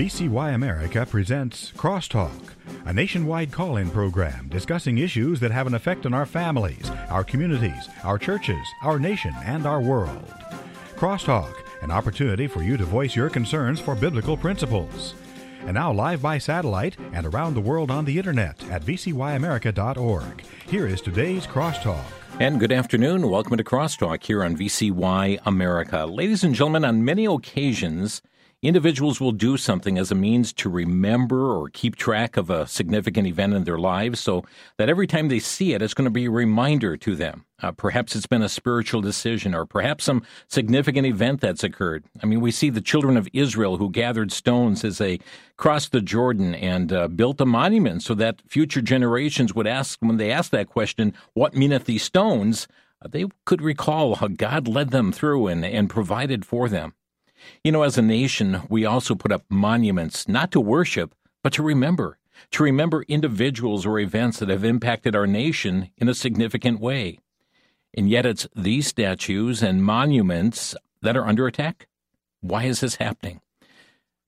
VCY America presents Crosstalk, a nationwide call in program discussing issues that have an effect on our families, our communities, our churches, our nation, and our world. Crosstalk, an opportunity for you to voice your concerns for biblical principles. And now, live by satellite and around the world on the internet at vcyamerica.org. Here is today's Crosstalk. And good afternoon. Welcome to Crosstalk here on VCY America. Ladies and gentlemen, on many occasions, individuals will do something as a means to remember or keep track of a significant event in their lives so that every time they see it, it's going to be a reminder to them. Uh, perhaps it's been a spiritual decision or perhaps some significant event that's occurred. I mean, we see the children of Israel who gathered stones as they crossed the Jordan and uh, built a monument so that future generations would ask, when they ask that question, what meaneth these stones? Uh, they could recall how God led them through and, and provided for them. You know, as a nation, we also put up monuments not to worship, but to remember, to remember individuals or events that have impacted our nation in a significant way. And yet it's these statues and monuments that are under attack. Why is this happening?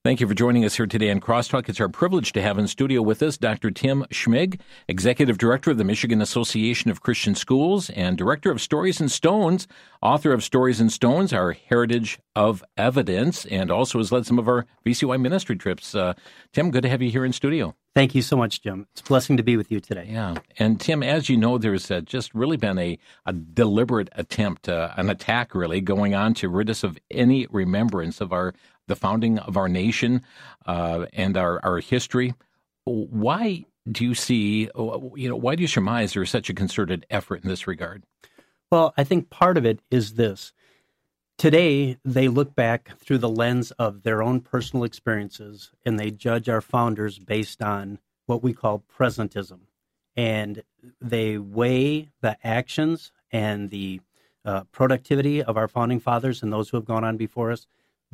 Thank you for joining us here today on Crosstalk. It's our privilege to have in studio with us Dr. Tim Schmig, Executive Director of the Michigan Association of Christian Schools and Director of Stories in Stones, author of Stories in Stones, Our Heritage of Evidence, and also has led some of our VCY ministry trips. Uh, Tim, good to have you here in studio. Thank you so much, Jim. It's a blessing to be with you today. Yeah. And Tim, as you know, there's uh, just really been a, a deliberate attempt, uh, an attack really, going on to rid us of any remembrance of our the founding of our nation uh, and our, our history. Why do you see, you know, why do you surmise there's such a concerted effort in this regard? Well, I think part of it is this. Today, they look back through the lens of their own personal experiences and they judge our founders based on what we call presentism. And they weigh the actions and the uh, productivity of our founding fathers and those who have gone on before us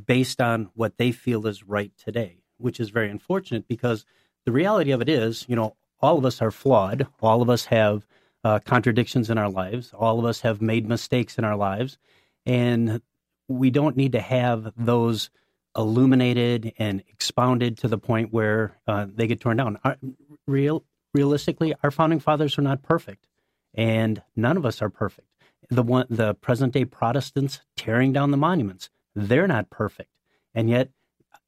based on what they feel is right today, which is very unfortunate because the reality of it is, you know, all of us are flawed. All of us have uh, contradictions in our lives. All of us have made mistakes in our lives. And we don't need to have those illuminated and expounded to the point where uh, they get torn down. Our, real, realistically, our founding fathers are not perfect, and none of us are perfect. The one, the present day protesters tearing down the monuments, they're not perfect. And yet,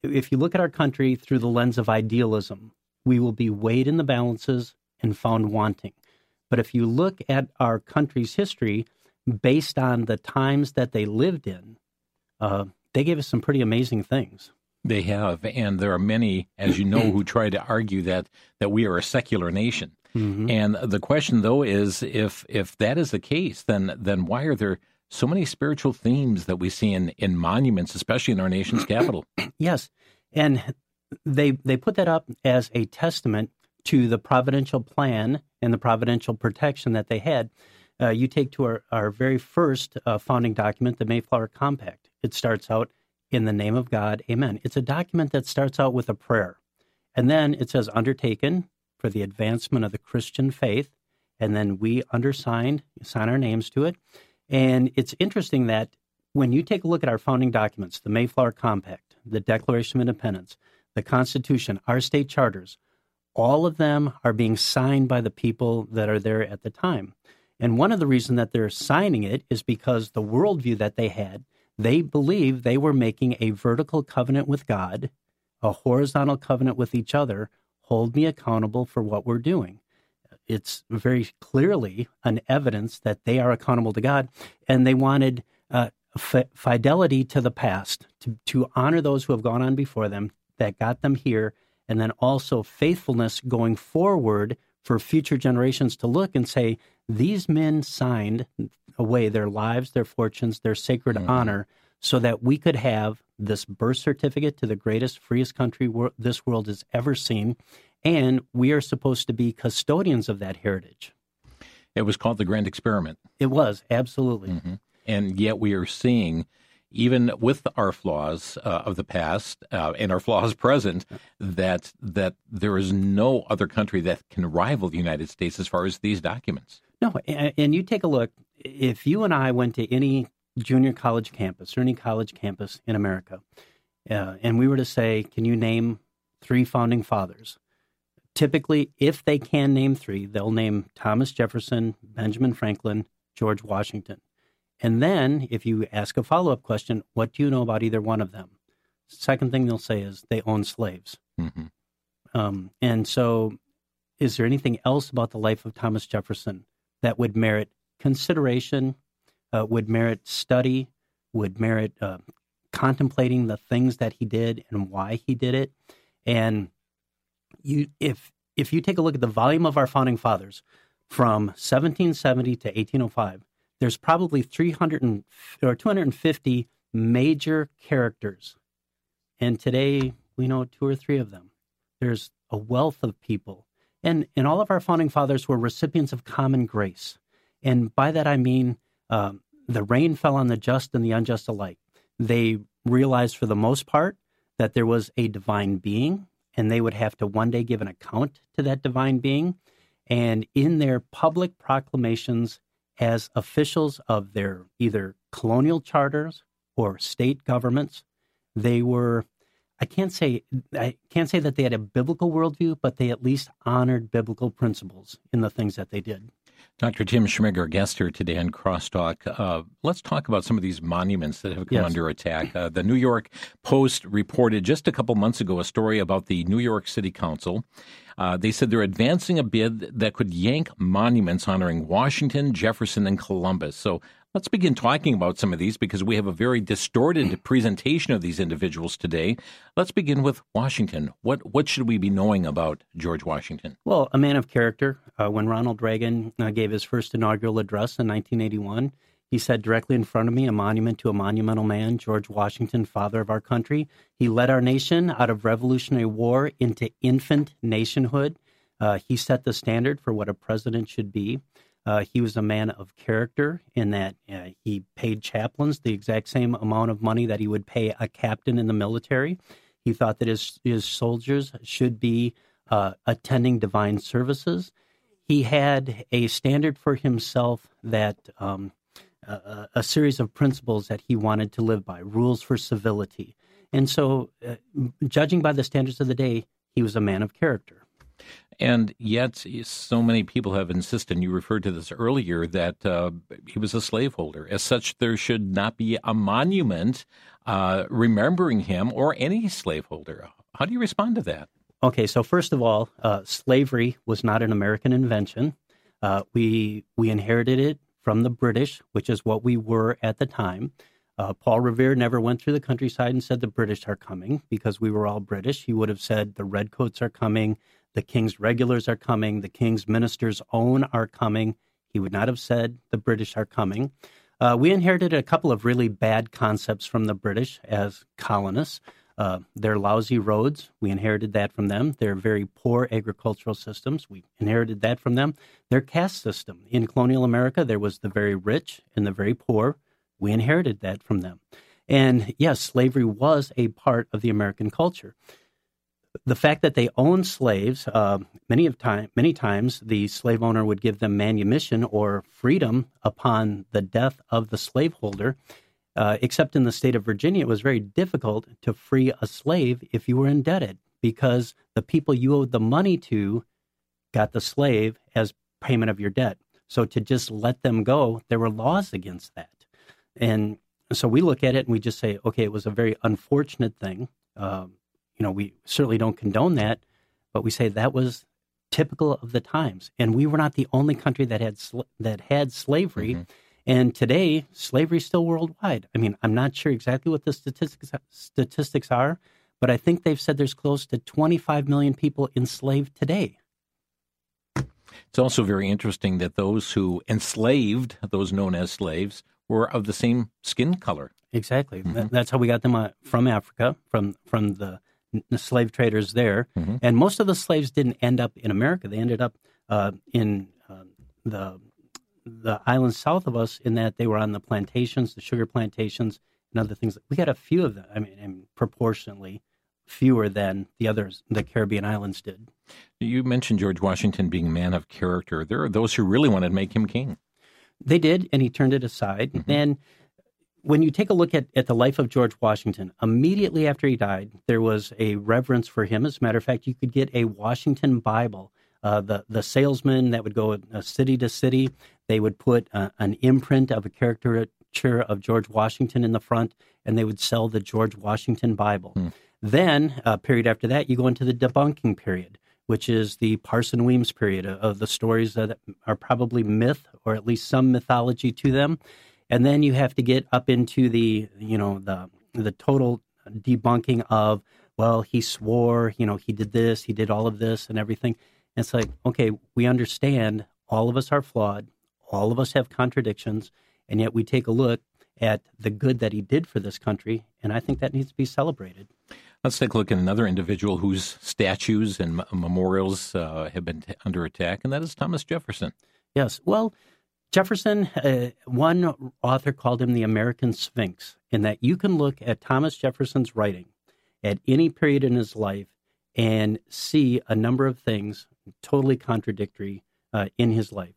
if you look at our country through the lens of idealism, we will be weighed in the balances and found wanting. But if you look at our country's history based on the times that they lived in, uh, they gave us some pretty amazing things. They have, and there are many, as you know, who try to argue that that we are a secular nation. Mm-hmm. And the question, though, is if if that is the case, then then why are there so many spiritual themes that we see in, in monuments, especially in our nation's capital. yes. And they they put that up as a testament to the providential plan and the providential protection that they had. Uh, you take to our, our very first uh, founding document, the Mayflower Compact. It starts out in the name of God, amen. It's a document that starts out with a prayer. And then it says undertaken for the advancement of the Christian faith. And then we undersigned, sign our names to it. And it's interesting that when you take a look at our founding documents, the Mayflower Compact, the Declaration of Independence, the Constitution, our state charters, all of them are being signed by the people that are there at the time. And one of the reasons that they're signing it is because the worldview that they had, they believed they were making a vertical covenant with God, a horizontal covenant with each other, hold me accountable for what we're doing it's very clearly an evidence that they are accountable to God, and they wanted uh, f- fidelity to the past to, to honor those who have gone on before them that got them here, and then also faithfulness going forward for future generations to look and say these men signed away their lives, their fortunes, their sacred mm-hmm. honor, so that we could have this birth certificate to the greatest, freest country wor- this world has ever seen and we are supposed to be custodians of that heritage. It was called the Grand Experiment. It was, absolutely. Mm-hmm. And yet we are seeing, even with our flaws uh, of the past uh, and our flaws present, that that there is no other country that can rival the United States as far as these documents. No, and you take a look. If you and I went to any junior college campus or any college campus in America, uh, and we were to say, can you name three founding fathers? Typically, if they can name three, they'll name Thomas Jefferson, Benjamin Franklin, George Washington. And then, if you ask a follow up question, what do you know about either one of them? Second thing they'll say is they own slaves. Mm-hmm. Um, and so, is there anything else about the life of Thomas Jefferson that would merit consideration, uh, would merit study, would merit uh, contemplating the things that he did and why he did it? And you, if if you take a look at the volume of our founding fathers from 1770 to 1805, there's probably 300 and, or 250 major characters. And today we know two or three of them. There's a wealth of people. And, and all of our founding fathers were recipients of common grace. And by that I mean um, the rain fell on the just and the unjust alike. They realized for the most part that there was a divine being and they would have to one day give an account to that divine being. And in their public proclamations as officials of their either colonial charters or state governments, they were I can't say I can't say that they had a biblical worldview, but they at least honored biblical principles in the things that they did. Dr. Tim Schmiger, guest here today on Crosstalk. Uh, let's talk about some of these monuments that have come yes. under attack. Uh, the New York Post reported just a couple months ago a story about the New York City Council. Uh, they said they're advancing a bid that could yank monuments honoring Washington, Jefferson, and Columbus. So Let's begin talking about some of these because we have a very distorted presentation of these individuals today. Let's begin with Washington. What what should we be knowing about George Washington? Well, a man of character. Uh, when Ronald Reagan uh, gave his first inaugural address in 1981, he said directly in front of me, a monument to a monumental man, George Washington, father of our country. He led our nation out of Revolutionary War into infant nationhood. Uh, he set the standard for what a president should be. Uh, he was a man of character in that uh, he paid chaplains the exact same amount of money that he would pay a captain in the military. He thought that his, his soldiers should be uh, attending divine services. He had a standard for himself that um, a, a, series of principles that he wanted to live by, rules for civility. And so, uh, judging by the standards of the day, he was a man of character. And yet, so many people have insisted, and you referred to this earlier, that uh, he was a slaveholder. As such, there should not be a monument uh, remembering him or any slaveholder. How do you respond to that? Okay, so first of all, uh, slavery was not an American invention. Uh, we we inherited it from the British, which is what we were at the time. Uh, Paul Revere never went through the countryside and said the British are coming because we were all British. He would have said the redcoats are coming, the king's regulars are coming, the king's ministers' own are coming. He would not have said the British are coming. Uh, we inherited a couple of really bad concepts from the British as colonists. Uh, their lousy roads, we inherited that from them. Their very poor agricultural systems, we inherited that from them. Their caste system. In colonial America, there was the very rich and the very poor. We inherited that from them. And yes, slavery was a part of the American culture the fact that they owned slaves, uh, many of time, many times the slave owner would give them manumission or freedom upon the death of the slaveholder. Uh, except in the state of Virginia, it was very difficult to free a slave if you were indebted because the people you owed the money to got the slave as payment of your debt. So to just let them go, there were laws against that. And so we look at it and we just say, okay, it was a very unfortunate thing. Um, you know, we certainly don't condone that, but we say that was typical of the times. And we were not the only country that had sl- that had slavery. Mm-hmm. And today, slavery is still worldwide. I mean, I'm not sure exactly what the statistics statistics are, but I think they've said there's close to 25 million people enslaved today. It's also very interesting that those who enslaved, those known as slaves, were of the same skin color. Exactly. Mm-hmm. That's how we got them uh, from Africa, from from the the slave traders there, mm-hmm. and most of the slaves didn't end up in America. They ended up uh, in uh, the the islands south of us, in that they were on the plantations, the sugar plantations, and other things. We had a few of them. I mean, proportionally fewer than the others, the Caribbean islands did. You mentioned George Washington being a man of character. There are those who really wanted to make him king. They did, and he turned it aside. Mm-hmm. And when you take a look at, at the life of George Washington, immediately after he died, there was a reverence for him. As a matter of fact, you could get a Washington Bible. Uh, the the salesman that would go uh, city to city, they would put uh, an imprint of a caricature of George Washington in the front, and they would sell the George Washington Bible. Hmm. Then, a period after that, you go into the debunking period, which is the Parson Weems period of the stories that are probably myth or at least some mythology to them and then you have to get up into the you know the the total debunking of well he swore you know he did this he did all of this and everything and it's like okay we understand all of us are flawed all of us have contradictions and yet we take a look at the good that he did for this country and i think that needs to be celebrated Let's take a look at another individual whose statues and memorials uh, have been t- under attack, and that is Thomas Jefferson. Yes. Well, Jefferson, uh, one author called him the American Sphinx, in that you can look at Thomas Jefferson's writing at any period in his life and see a number of things totally contradictory uh, in his life.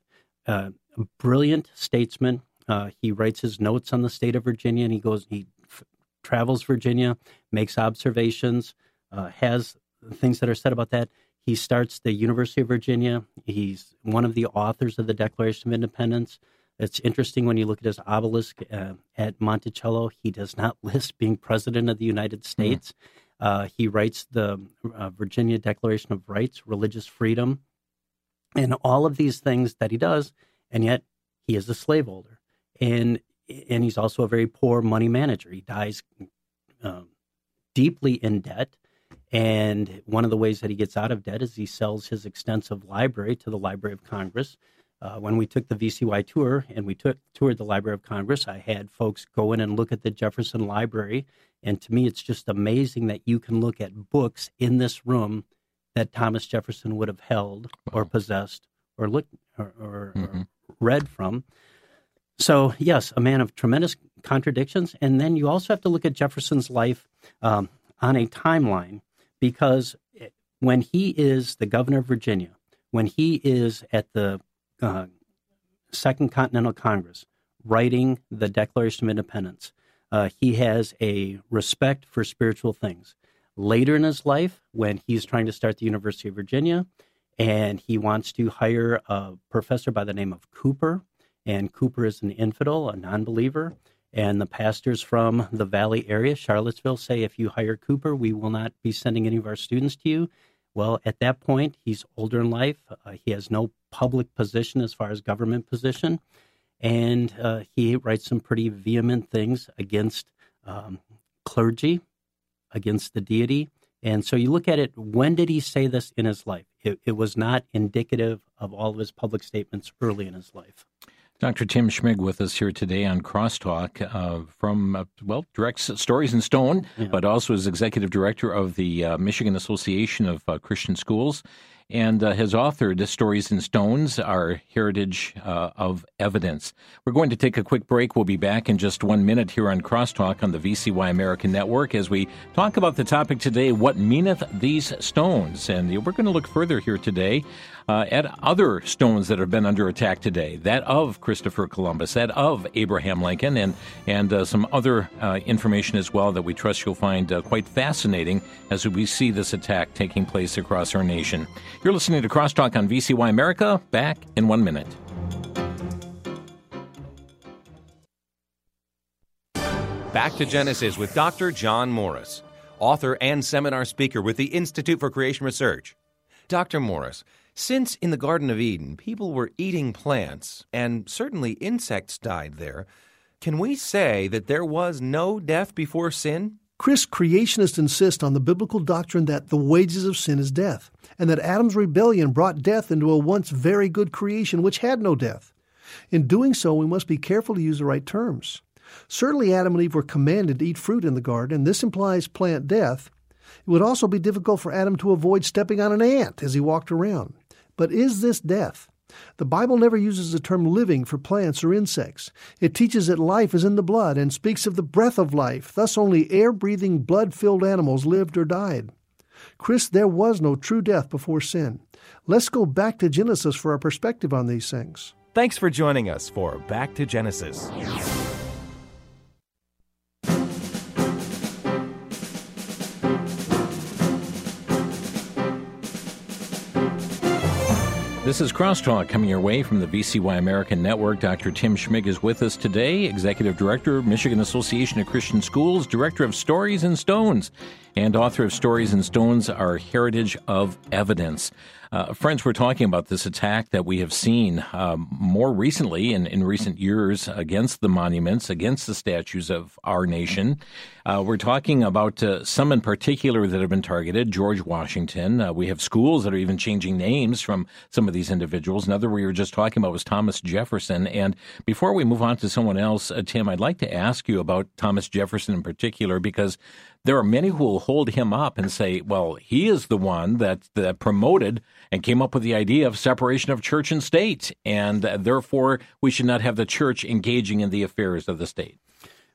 Uh, brilliant statesman. Uh, he writes his notes on the state of Virginia, and he goes, he f- travels Virginia, makes observations, uh, has things that are said about that. He starts the University of Virginia. He's one of the authors of the Declaration of Independence. It's interesting when you look at his obelisk uh, at Monticello, he does not list being president of the United hmm. States. Mm. Uh, he writes the uh, Virginia Declaration of Rights, religious freedom, and all of these things that he does, and yet he is a slaveholder. And, and he's also a very poor money manager. He dies um, deeply in debt. And one of the ways that he gets out of debt is he sells his extensive library to the Library of Congress. Uh, when we took the VCY tour and we took toured the Library of Congress, I had folks go in and look at the Jefferson Library, and to me, it's just amazing that you can look at books in this room that Thomas Jefferson would have held wow. or possessed or looked or, or, mm-hmm. or read from. So, yes, a man of tremendous contradictions, and then you also have to look at Jefferson's life um, on a timeline because when he is the governor of Virginia, when he is at the uh, Second Continental Congress writing the Declaration of Independence, uh, he has a respect for spiritual things. Later in his life, when he's trying to start the University of Virginia, and he wants to hire a professor by the name of Cooper, and Cooper is an infidel, a non believer. And the pastors from the Valley area, Charlottesville, say if you hire Cooper, we will not be sending any of our students to you. Well, at that point, he's older in life. Uh, he has no public position as far as government position. And uh, he writes some pretty vehement things against um, clergy, against the deity. And so you look at it, when did he say this in his life? It, it was not indicative of all of his public statements early in his life. Dr. Tim Schmig with us here today on Crosstalk uh, from, uh, well, directs Stories in Stone, yeah. but also is executive director of the uh, Michigan Association of uh, Christian Schools and uh, has authored Stories in Stones, Our Heritage uh, of Evidence. We're going to take a quick break. We'll be back in just one minute here on Crosstalk on the VCY American Network as we talk about the topic today, What Meaneth These Stones? And we're going to look further here today uh, at other stones that have been under attack today, that of Christopher Columbus, that of Abraham Lincoln, and, and uh, some other uh, information as well that we trust you'll find uh, quite fascinating as we see this attack taking place across our nation. You're listening to Crosstalk on VCY America. Back in one minute. Back to Genesis with Dr. John Morris, author and seminar speaker with the Institute for Creation Research. Dr. Morris, since in the Garden of Eden people were eating plants and certainly insects died there, can we say that there was no death before sin? Chris, creationists insist on the biblical doctrine that the wages of sin is death, and that Adam's rebellion brought death into a once very good creation which had no death. In doing so, we must be careful to use the right terms. Certainly, Adam and Eve were commanded to eat fruit in the garden, and this implies plant death. It would also be difficult for Adam to avoid stepping on an ant as he walked around. But is this death? The Bible never uses the term living for plants or insects. It teaches that life is in the blood and speaks of the breath of life. Thus, only air breathing, blood filled animals lived or died. Chris, there was no true death before sin. Let's go back to Genesis for our perspective on these things. Thanks for joining us for Back to Genesis. This is Crosstalk coming your way from the VCY American Network. Dr. Tim Schmig is with us today, Executive Director, Michigan Association of Christian Schools, Director of Stories in Stones, and author of Stories in Stones, Our Heritage of Evidence. Uh, friends, we're talking about this attack that we have seen um, more recently in, in recent years against the monuments, against the statues of our nation. Uh, we're talking about uh, some in particular that have been targeted. George Washington. Uh, we have schools that are even changing names from some of these individuals. Another we were just talking about was Thomas Jefferson. And before we move on to someone else, uh, Tim, I'd like to ask you about Thomas Jefferson in particular because there are many who will hold him up and say, well, he is the one that, that promoted and came up with the idea of separation of church and state, and uh, therefore we should not have the church engaging in the affairs of the state.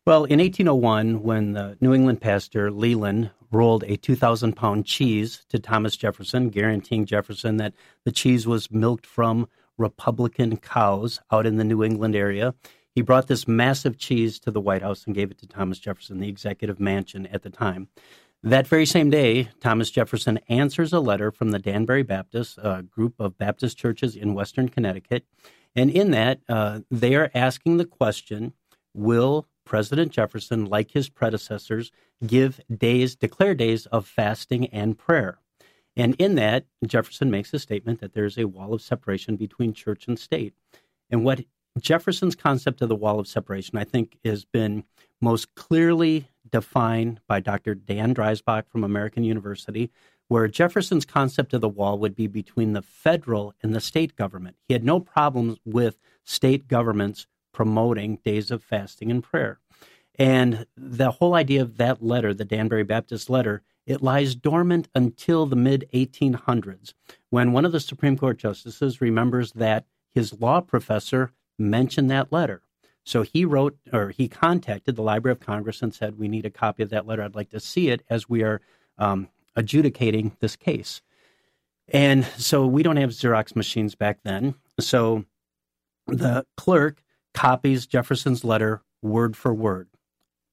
Well, in 1801, when the New England pastor Leland rolled a 2,000 pound cheese to Thomas Jefferson, guaranteeing Jefferson that the cheese was milked from Republican cows out in the New England area, he brought this massive cheese to the White House and gave it to Thomas Jefferson, the executive mansion at the time. That very same day, Thomas Jefferson answers a letter from the Danbury Baptists, a group of Baptist churches in Western Connecticut. And in that, uh, they are asking the question Will President Jefferson, like his predecessors, give days, declare days of fasting and prayer? And in that, Jefferson makes a statement that there's a wall of separation between church and state. And what Jefferson's concept of the wall of separation, I think, has been most clearly defined by Dr. Dan Dreisbach from American University, where Jefferson's concept of the wall would be between the federal and the state government. He had no problems with state governments promoting days of fasting and prayer. And the whole idea of that letter, the Danbury Baptist letter, it lies dormant until the mid 1800s, when one of the Supreme Court justices remembers that his law professor mention that letter. So he wrote or he contacted the Library of Congress and said, We need a copy of that letter. I'd like to see it as we are um, adjudicating this case. And so we don't have Xerox machines back then. So the clerk copies Jefferson's letter word for word,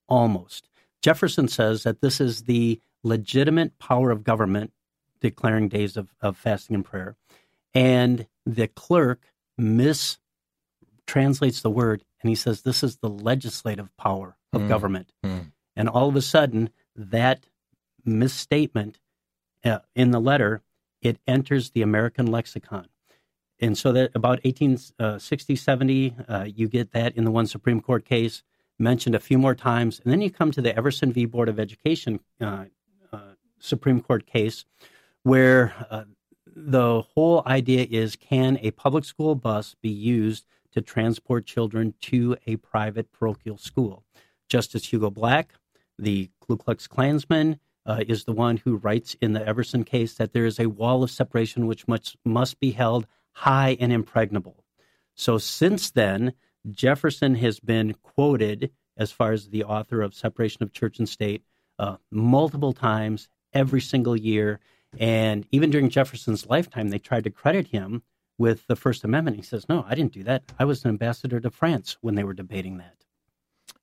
almost. Jefferson says that this is the legitimate power of government declaring days of, of fasting and prayer. And the clerk mis translates the word and he says this is the legislative power of mm. government. Mm. And all of a sudden, that misstatement uh, in the letter it enters the American lexicon. And so that about 1860, uh, 70, uh, you get that in the one Supreme Court case mentioned a few more times. And then you come to the Everson v. Board of Education uh, uh Supreme Court case, where uh, the whole idea is can a public school bus be used to transport children to a private parochial school. Justice Hugo Black, the Ku Klux Klansman, uh, is the one who writes in the Everson case that there is a wall of separation which must, must be held high and impregnable. So since then, Jefferson has been quoted as far as the author of Separation of Church and State uh, multiple times every single year. And even during Jefferson's lifetime, they tried to credit him with the First Amendment. He says, "No, I didn't do that. I was an ambassador to France when they were debating that."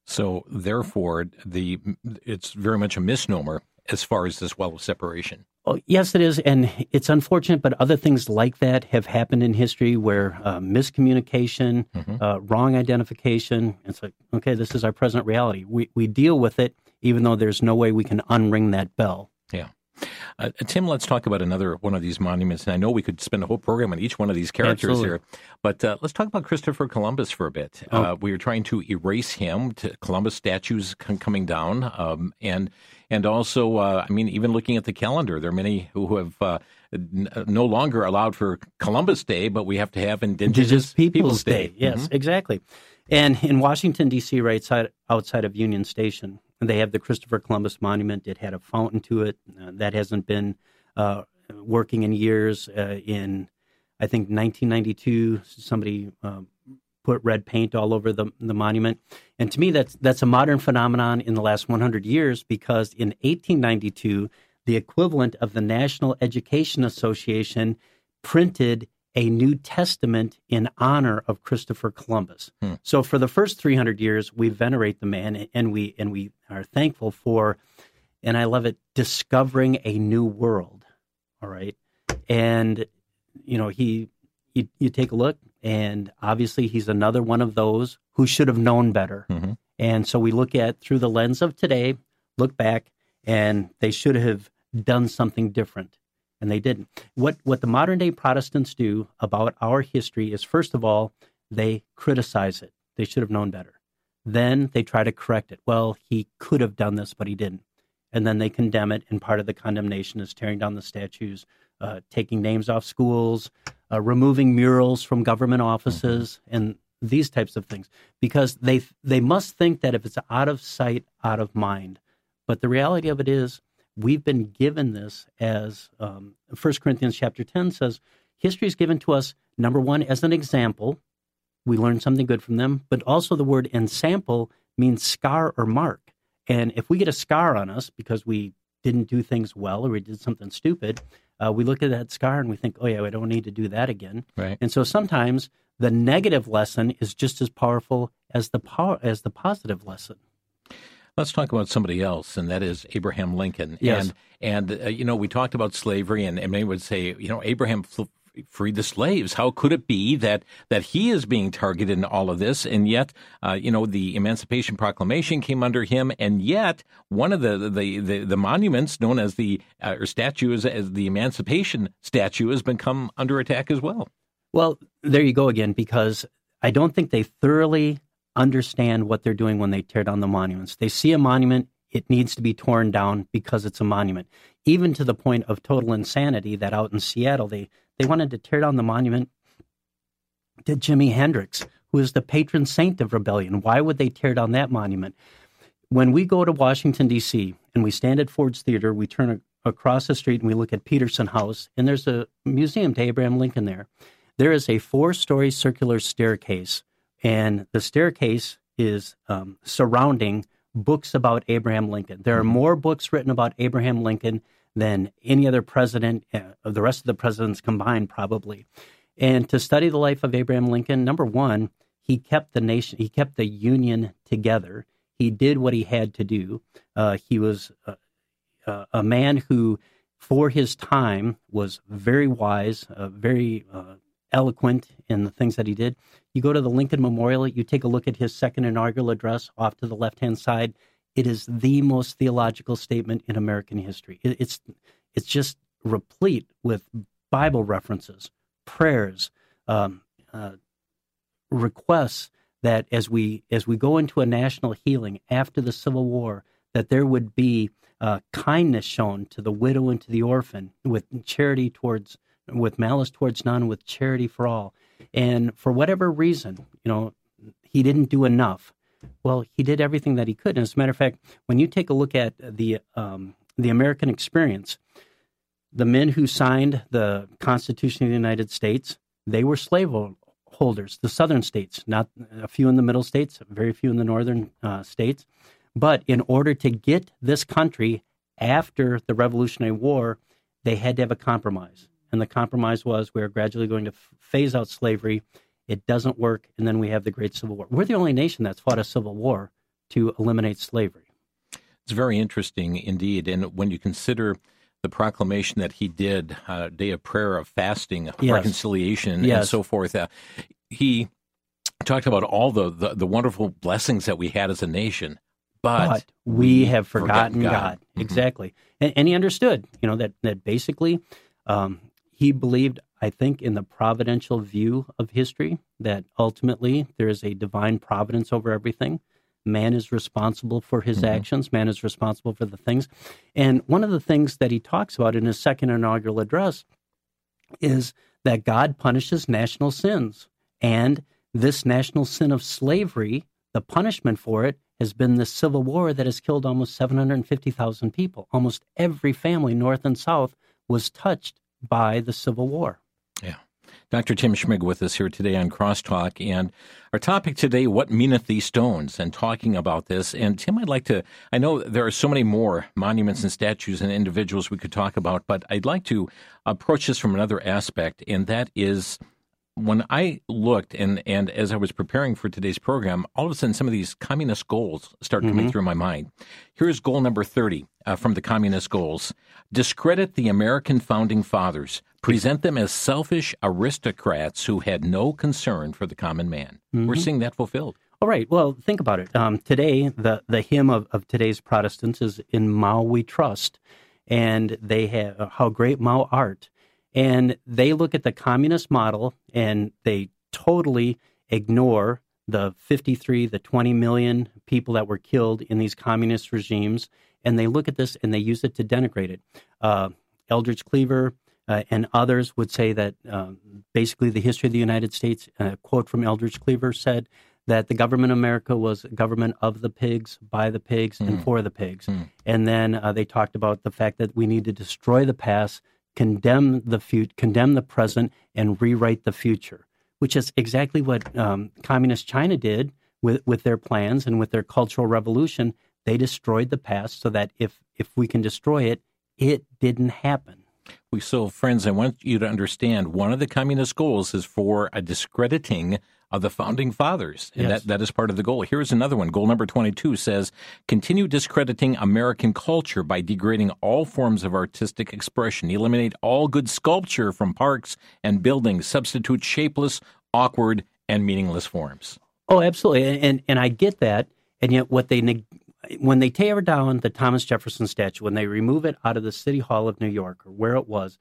So, therefore, the it's very much a misnomer as far as this wall of separation. Oh, yes, it is, and it's unfortunate, but other things like that have happened in history where uh, miscommunication, mm-hmm. uh, wrong identification. It's like, okay, this is our present reality. We we deal with it, even though there's no way we can unring that bell. Uh, Tim, let's talk about another one of these monuments. And I know we could spend a whole program on each one of these characters Absolutely. here, but uh, let's talk about Christopher Columbus for a bit. Oh. Uh, we are trying to erase him. To Columbus statues coming down, um, and and also, uh, I mean, even looking at the calendar, there are many who have uh, n- no longer allowed for Columbus Day, but we have to have Indigenous, Indigenous Peoples, Peoples Day. Day. Yes, mm-hmm. exactly. And in Washington D.C., right outside, outside of Union Station, they have the Christopher Columbus Monument. It had a fountain to it. Uh, that hasn't been uh, working in years. Uh, in I think 1992, somebody uh, put red paint all over the, the monument. And to me, that's that's a modern phenomenon in the last 100 years because in 1892, the equivalent of the National Education Association printed a New Testament in honor of Christopher Columbus. Hmm. So for the first 300 years, we venerate the man and we and we are thankful for, and I love it, discovering a new world. All right, and you know he you, you take a look, and obviously he's another one of those who should have known better. Mm-hmm. And so we look at through the lens of today, look back, and they should have done something different, and they didn't. What what the modern day protesters do about our history is, first of all, they criticize it. They should have known better. Then they try to correct it. Well, he could have done this, but he didn't. And then they condemn it, and part of the condemnation is tearing down the statues, uh, taking names off schools, uh, removing murals from government offices, mm-hmm. and these types of things, because they they must think that if it's out of sight, out of mind. But the reality of it is, we've been given this as um, 1 Corinthians chapter 10 says, history is given to us, number one, as an example. We learn something good from them, but also the word ensample means scar or mark. And if we get a scar on us because we didn't do things well or we did something stupid, uh, we look at that scar and we think, oh, yeah, we don't need to do that again. Right. And so sometimes the negative lesson is just as powerful as the power, as the positive lesson. Let's talk about somebody else, and that is Abraham Lincoln. Yes. And, and uh, you know, we talked about slavery, and, and many would say, you know, Abraham fl- freed the slaves. How could it be that that he is being targeted in all of this, and yet, uh, you know, the Emancipation Proclamation came under him, and yet one of the the the, the monuments known as the uh, or statues as the Emancipation statue has been come under attack as well. Well, there you go again, because I don't think they thoroughly understand what they're doing when they tear down the monuments. They see a monument, it needs to be torn down because it's a monument. Even to the point of total insanity that out in Seattle, they, they wanted to tear down the monument to Jimi Hendrix, who is the patron saint of rebellion. Why would they tear down that monument? When we go to Washington, D.C., and we stand at Ford's Theater, we turn a, across the street and we look at Petersen House, and there's a museum to Abraham Lincoln there. There is a four story circular staircase and the staircase is um, surrounding books about Abraham Lincoln. There are mm-hmm. more books written about Abraham Lincoln than any other president, uh, the rest of the presidents combined, probably. And to study the life of Abraham Lincoln, number one, he kept the nation, he kept the Union together. He did what he had to do. Uh, he was uh, a man who, for his time, was very wise, uh, very uh, eloquent in the things that he did. You go to the Lincoln Memorial, you take a look at his second inaugural address off to the left hand side. It is the most theological statement in American history. It's it's just replete with Bible references, prayers, um, uh, requests that as we as we go into a national healing after the Civil War, that there would be uh, kindness shown to the widow and to the orphan, with charity towards with malice towards none, with charity for all. And for whatever reason, you know, he didn't do enough. Well, he did everything that he could. And as a matter of fact, when you take a look at the um, the American experience, the men who signed the Constitution of the United States, they were slave holders. The southern states, not a few in the middle states, very few in the northern uh, states. But in order to get this country after the Revolutionary War, they had to have a compromise and the compromise was we are gradually going to f- phase out slavery. It doesn't work, and then we have the Great Civil War. We're the only nation that's fought a civil war to eliminate slavery. It's very interesting indeed, and when you consider the proclamation that he did, uh, day of prayer, of fasting, yes. reconciliation, yes. and so forth, uh, he talked about all the, the, the wonderful blessings that we had as a nation. But, but we have forgotten, God. God. Mm-hmm. Exactly. And, and, he understood, you know, that, that basically um, he believed, I think, in the providential view of history that ultimately there is a divine providence over everything. Man is responsible for his mm-hmm. actions, man is responsible for the things. And one of the things that he talks about in his second inaugural address is that God punishes national sins. And this national sin of slavery, the punishment for it, has been the civil war that has killed almost 750,000 people. Almost every family, north and south, was touched by the Civil War. Yeah. Dr. Tim Schmig with us here today on Crosstalk. And our topic today, What Meaneth These Stones? And talking about this. And Tim, I'd like to, I know there are so many more monuments and statues and individuals we could talk about, but I'd like to approach this from another aspect, and that is when I looked and, and as I was preparing for today's program, all of a sudden some of these communist goals start coming mm-hmm. through my mind. Here's goal number 30 uh, from the communist goals discredit the American founding fathers, present them as selfish aristocrats who had no concern for the common man. Mm-hmm. We're seeing that fulfilled. All right. Well, think about it. Um, today, the, the hymn of, of today's protesters is In Mao We Trust. And they have uh, How Great Mao Art. And they look at the communist model and they totally ignore the 53, the 20 million people that were killed in these communist regimes, and they look at this and they use it to denigrate it. Uh, Eldridge Cleaver uh, and others would say that uh, basically the history of the United States, a quote from Eldridge Cleaver said that the government of America was a government of the pigs, by the pigs, mm. and hmm. for the pigs. Mm. And then uh, they talked about the fact that we need to destroy the past, condemn the future, condemn the present, and rewrite the future which is exactly what um, communist China did with, with their plans and with their cultural revolution. They destroyed the past so that if, if we can destroy it, it didn't happen. We so, friends, I want you to understand one of the communist goals is for a discrediting of the founding fathers. And yes. that, that is part of the goal. Here's another one. Goal number 22 says continue discrediting American culture by degrading all forms of artistic expression, eliminate all good sculpture from parks and buildings, substitute shapeless, awkward, and meaningless forms. Oh, absolutely. And, and, and I get that. And yet, what they when they tear down the Thomas Jefferson statue, when they remove it out of the City Hall of New York or where it was,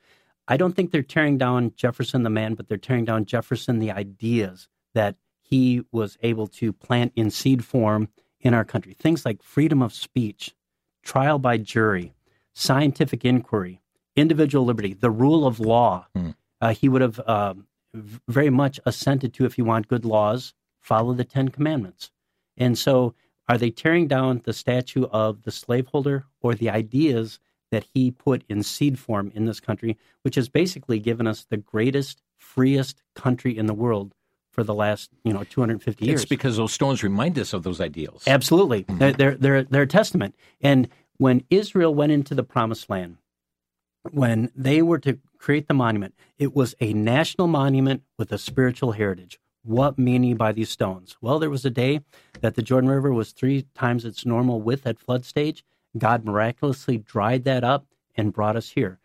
I don't think they're tearing down Jefferson the man, but they're tearing down Jefferson the ideas that he was able to plant in seed form in our country. Things like freedom of speech, trial by jury, scientific inquiry, individual liberty, the rule of law. Mm. Uh, he would have uh, very much assented to if you want good laws, follow the Ten Commandments. And so, are they tearing down the statue of the slaveholder or the ideas that he put in seed form in this country, which has basically given us the greatest, freest country in the world for the last you know 250 years. It's because those stones remind us of those ideals. Absolutely, mm-hmm. they're, they're they're they're a testament. And when Israel went into the Promised Land, when they were to create the monument, it was a national monument with a spiritual heritage. What meaning by these stones? Well, there was a day that the Jordan River was three times its normal width at flood stage. God miraculously dried that up and brought us here.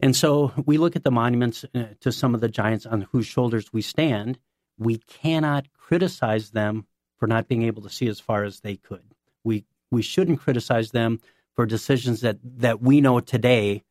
And so we look at the monuments uh, to some of the giants on whose shoulders we stand, we cannot criticize them for not being able to see as far as they could. We we shouldn't criticize them for decisions that that we know today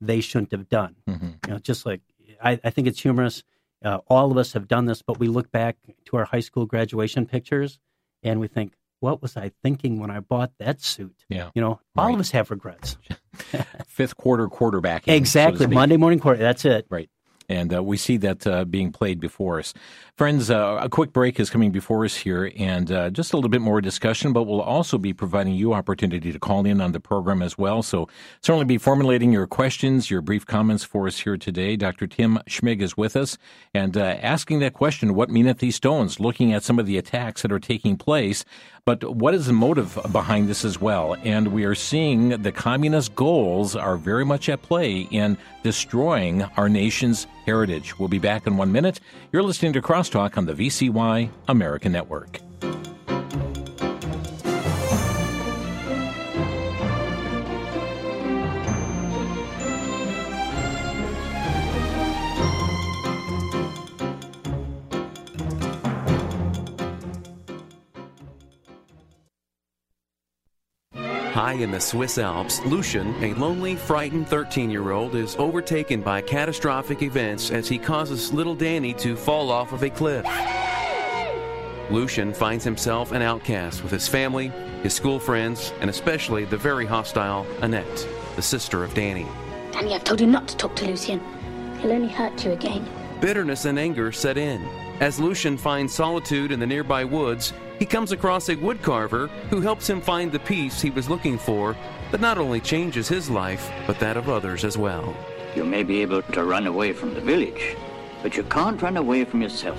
they shouldn't have done. Mm-hmm. You know, just like I, I think it's humorous. Uh, all of us have done this, but we look back to our high school graduation pictures and we think, what was I thinking when I bought that suit? Yeah. You know, all right. of us have regrets. Fifth quarter quarterback. Exactly. So Monday morning quarter. That's it. Right and uh, we see that uh, being played before us. Friends, uh, a quick break is coming before us here, and uh, just a little bit more discussion, but we'll also be providing you opportunity to call in on the program as well. So certainly be formulating your questions, your brief comments for us here today. Dr. Tim Schmig is with us, and uh, asking that question, what meaneth these stones? Looking at some of the attacks that are taking place. But what is the motive behind this as well? And we are seeing the communist goals are very much at play in destroying our nation's heritage. We'll be back in one minute. You're listening to Crosstalk on the VCY American Network. High in the Swiss Alps, Lucian, a lonely, frightened 13 year old, is overtaken by catastrophic events as he causes little Danny to fall off of a cliff. Lucian finds himself an outcast with his family, his school friends, and especially the very hostile Annette, the sister of Danny. Danny, I've told you not to talk to Lucian. He'll only hurt you again. Bitterness and anger set in. As Lucian finds solitude in the nearby woods, he comes across a woodcarver who helps him find the peace he was looking for that not only changes his life, but that of others as well. You may be able to run away from the village, but you can't run away from yourself.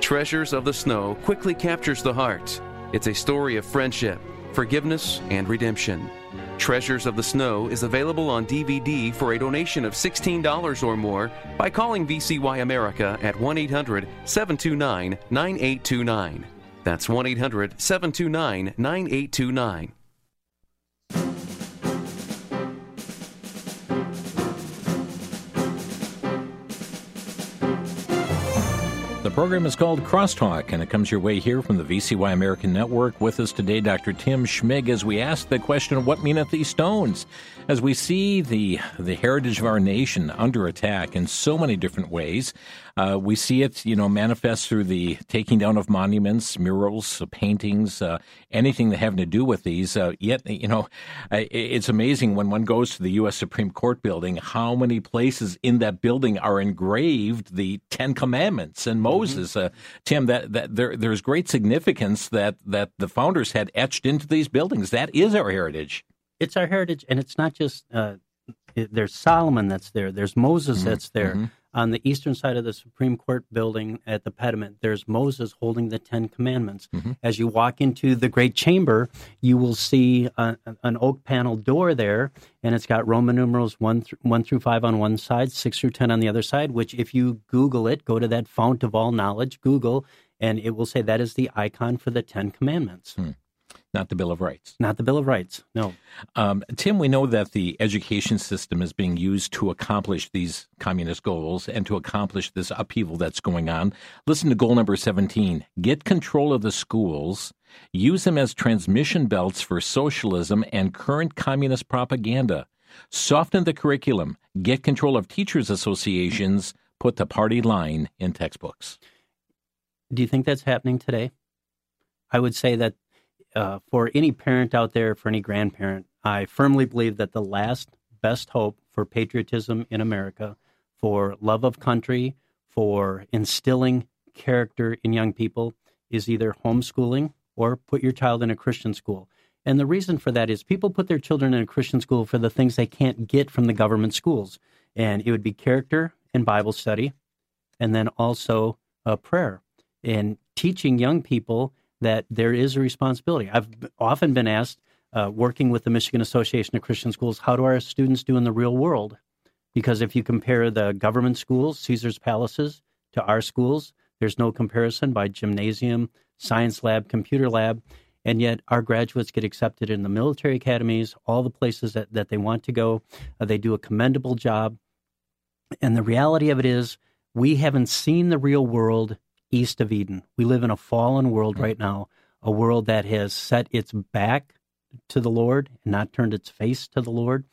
Treasures of the Snow quickly captures the heart. It's a story of friendship, forgiveness, and redemption. Treasures of the Snow is available on DVD for a donation of $16 or more by calling VCY America at 1 800 729 9829. That's 1 800 729 9829. Program is called Crosstalk, and it comes your way here from the VCY American Network. With us today, Dr. Tim Schmig, as we ask the question, What meaneth these stones? As we see the, the heritage of our nation under attack in so many different ways, uh, we see it, you know, manifest through the taking down of monuments, murals, uh, paintings, uh, anything that having to do with these. Uh, yet, you know, it's amazing when one goes to the U.S. Supreme Court building how many places in that building are engraved the Ten Commandments and mm-hmm. Moses. Mm-hmm. Tim, that, that there, there's great significance that that the founders had etched into these buildings. That is our heritage. It's our heritage, and it's not just. Uh, there's Solomon that's there. There's Moses mm-hmm. that's there. On the eastern side of the Supreme Court building at the pediment, there's Moses holding the Ten Commandments. Mm-hmm. As you walk into the great chamber, you will see a, an oak panel door there, and it's got Roman numerals one, th- one through five on one side, six through ten on the other side. Which, if you Google it, go to that fount of all knowledge, Google, and it will say that is the icon for the Ten Commandments. Hmm not the Bill of Rights. Not the Bill of Rights, no. Um, Tim, we know that the education system is being used to accomplish these communist goals and to accomplish this upheaval that's going on. Listen to goal number 17 get control of the schools, use them as transmission belts for socialism and current communist propaganda, soften the curriculum, get control of teachers' associations, put the party line in textbooks. Do you think that's happening today? I would say that uh, for any parent out there, for any grandparent, I firmly believe that the last best hope for patriotism in America, for love of country, for instilling character in young people, is either homeschooling or put your child in a Christian school. And the reason for that is people put their children in a Christian school for the things they can't get from the government schools. And it would be character and Bible study, and then also uh, prayer. And teaching young people that there is a responsibility. I've often been asked, uh, working with the Michigan Association of Christian Schools, how do our students do in the real world? Because if you compare the government schools, Caesar's Palaces, to our schools, there's no comparison by gymnasium, science lab, computer lab. And yet, our graduates get accepted in the military academies, all the places that, that they want to go. Uh, they do a commendable job. And the reality of it is, we haven't seen the real world east of Eden. We live in a fallen world mm. right now, a world that has set its back to the Lord and not turned its face to the Lord.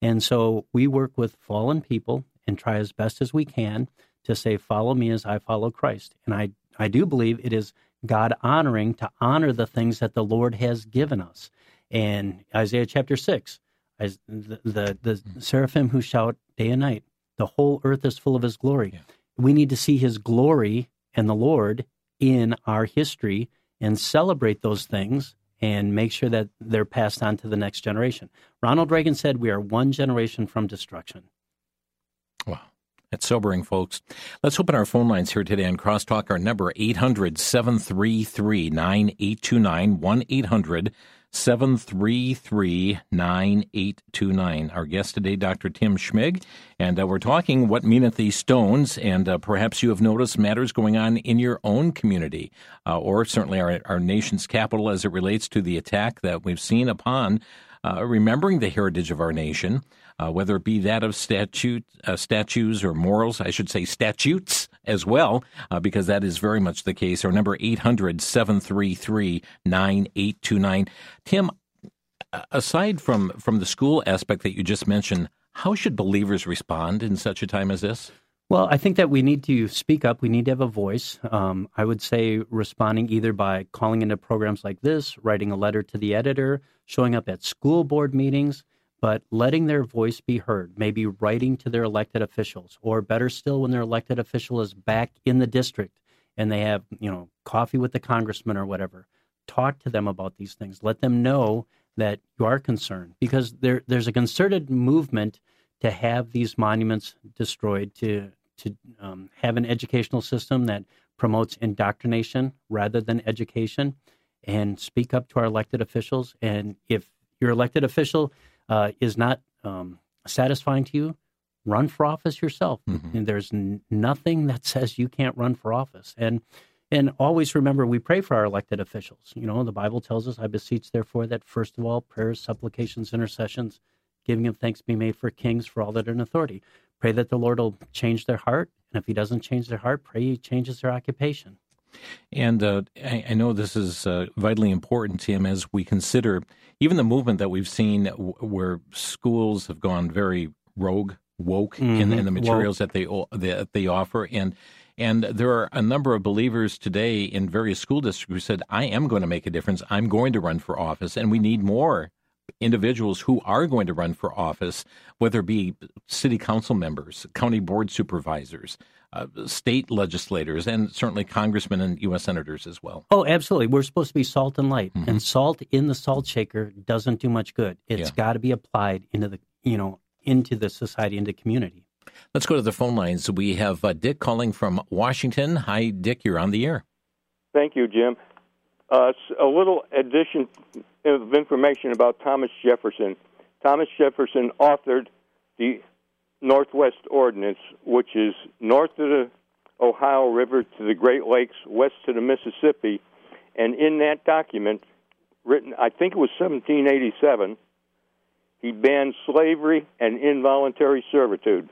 And so we work with fallen people and try as best as we can to say, Follow me as I follow Christ. And I, I do believe it is God honoring to honor the things that the Lord has given us. And Isaiah chapter 6, the, the, the mm. seraphim who shout day and night, the whole earth is full of his glory. Yeah. We need to see his glory and the Lord in our history and celebrate those things and make sure that they're passed on to the next generation. Ronald Reagan said we are one generation from destruction. Wow. That's sobering, folks. Let's open our phone lines here today on Crosstalk. Our number 800 733 9829 1 800 733 9829. Our guest today, Dr. Tim Schmig, and uh, we're talking what meaneth these stones, and uh, perhaps you have noticed matters going on in your own community, uh, or certainly our, our nation's capital as it relates to the attack that we've seen upon uh, remembering the heritage of our nation, uh, whether it be that of statute, uh, statues or morals, I should say statutes as well, uh, because that is very much the case. Our number 800 733 9829. Tim, aside from, from the school aspect that you just mentioned, how should believers respond in such a time as this? Well, I think that we need to speak up. We need to have a voice. Um, I would say responding either by calling into programs like this, writing a letter to the editor, showing up at school board meetings, but letting their voice be heard, maybe writing to their elected officials, or better still, when their elected official is back in the district and they have, you know, coffee with the congressman or whatever. Talk to them about these things. Let them know that you are concerned because there, there's a concerted movement to have these monuments destroyed, to to um, have an educational system that promotes indoctrination rather than education and speak up to our elected officials. And if your elected official uh, is not um, satisfying to you, run for office yourself. Mm-hmm. And there's n- nothing that says you can't run for office. And and always remember, we pray for our elected officials. You know, the Bible tells us, "I beseech, therefore, that first of all, prayers, supplications, intercessions, giving of thanks be made for kings, for all that are in authority." Pray that the Lord will change their heart And if he doesn't change their heart, pray he changes their occupation. And uh, I, I, know this is uh, vitally important, Tim, as we consider even the movement that we've seen w- where schools have gone very rogue, woke mm-hmm. in, in, the materials woke. that they that they offer, and and there are a number of believers today in various school districts who said, "I am going to make a difference. I'm going to run for office, and we need more individuals who are going to run for office, whether it be city council members, county board supervisors, uh, state legislators, and certainly congressmen and U.S. senators as well. Oh, absolutely. We're supposed to be salt and light, mm-hmm. and salt in the salt shaker doesn't do much good. It's yeah. got to be applied into the you know into the society, into community. Let's go to the phone lines. We have uh, Dick calling from Washington. Hi, Dick. You're on the air. Thank you, Jim. Uh, a little addition of information about Thomas Jefferson. Thomas Jefferson authored the Northwest Ordinance, which is north of the Ohio River to the Great Lakes, west to the Mississippi. And in that document, written, I think it was 1787, he banned slavery and involuntary servitude.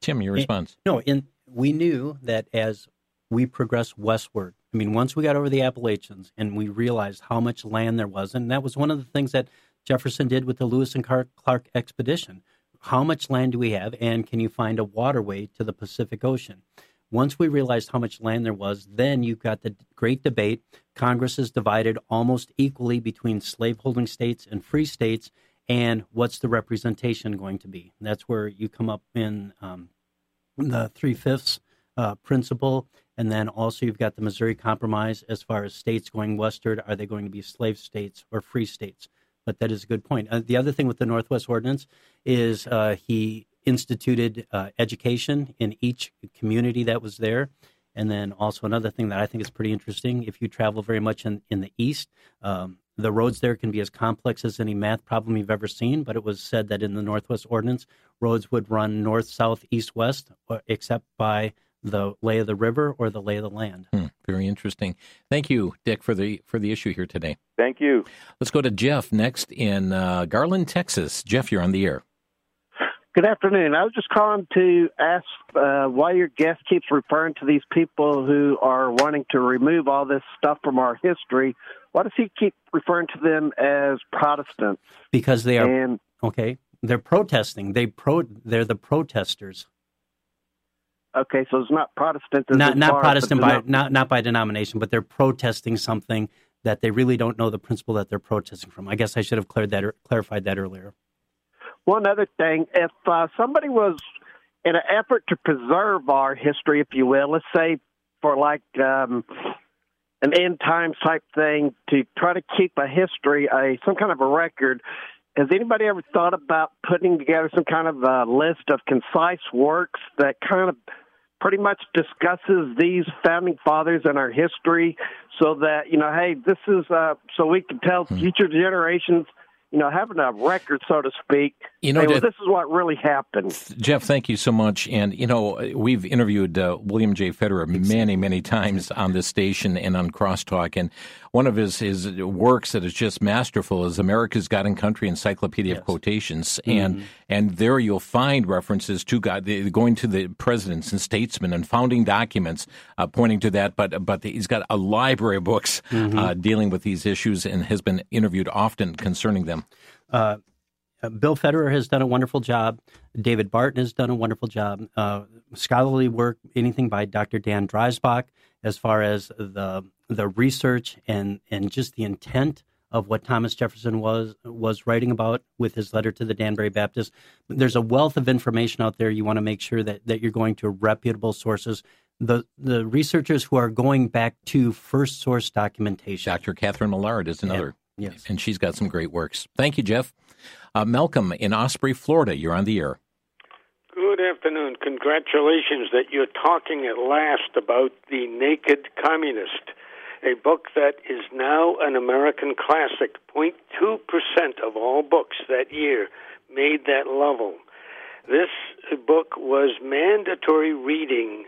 Tim, your response? No, in, we knew that as we progressed westward, I mean, once we got over the Appalachians and we realized how much land there was, and that was one of the things that Jefferson did with the Lewis and Clark expedition. How much land do we have, and can you find a waterway to the Pacific Ocean? Once we realized how much land there was, then you've got the great debate. Congress is divided almost equally between slaveholding states and free states, and what's the representation going to be? And that's where you come up in um, the three fifths uh, principle and then also you've got the Missouri Compromise as far as states going westward. Are they going to be slave states or free states? But that is a good point. Uh, the other thing with the Northwest Ordinance is uh, he instituted uh, education in each community that was there. And then also another thing that I think is pretty interesting, if you travel very much in, in the east, um, the roads there can be as complex as any math problem you've ever seen, but it was said that in the Northwest Ordinance, roads would run north, south, east, west, uh, except by the lay of the river or the lay of the land. Hmm, very interesting. Thank you, Dick, for the for the issue here today. Thank you. Let's go to Jeff next in uh, Garland, Texas. Jeff, you're on the air. Good afternoon. I was just calling to ask uh, why your guest keeps referring to these people who are wanting to remove all this stuff from our history. Why does he keep referring to them as Protestants? Because they are and, okay. They're protesting. They pro. They're the protesters. Okay, so it's not Protestant. Not not Protestant by not not by denomination, but they're protesting something that they really don't know the principle that they're protesting from. I guess I should have cleared that or, clarified that earlier. One other thing, if uh, somebody was in an effort to preserve our history, if you will, let's say for like um, an end times type thing, to try to keep a history, a some kind of a record. Has anybody ever thought about putting together some kind of a list of concise works that kind of pretty much discusses these founding fathers and our history so that, you know, hey, this is uh, so we can tell hmm. future generations – you know, having a record, so to speak. You know, well, this is what really happened. Jeff, thank you so much. And you know, we've interviewed uh, William J. Federer many, many times on this station and on Crosstalk, and one of his his works that is just masterful is America's God and Country Encyclopedia yes. of Quotations, mm-hmm. and and there you'll find references to God, going to the presidents and statesmen and founding documents uh, pointing to that. But but he's got a library of books mm-hmm. uh, dealing with these issues and has been interviewed often concerning them. Uh, Bill Federer has done a wonderful job. David Barton has done a wonderful job. Uh, scholarly work, anything by Dr. Dan Dreisbach, as far as the the research and and just the intent of what Thomas Jefferson was was writing about with his letter to the Danbury Baptist. There's a wealth of information out there. You want to make sure that, that you're going to reputable sources. The the researchers who are going back to first source documentation. Dr. Catherine Millard is another. Yeah. Yes. And she's got some great works. Thank you, Jeff. Uh, Malcolm in Osprey, Florida, you're on the air. Good afternoon. Congratulations that you're talking at last about The Naked Communist, a book that is now an American classic. 0.2% of all books that year made that level. This book was mandatory reading,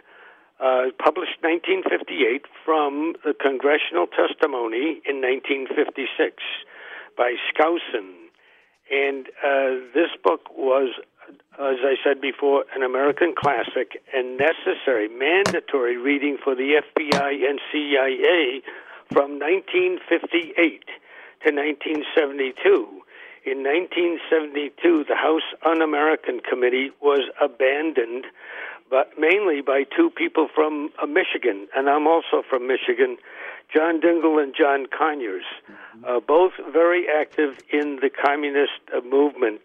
uh, published 1958 from the congressional testimony in 1956 by Skousen and uh, this book was as I said before, an American classic and necessary, mandatory reading for the FBI and CIA from 1958 to 1972. In 1972, the House Un American Committee was abandoned, but mainly by two people from uh, Michigan, and I'm also from Michigan, John Dingell and John Conyers, uh, both very active in the communist uh, movement.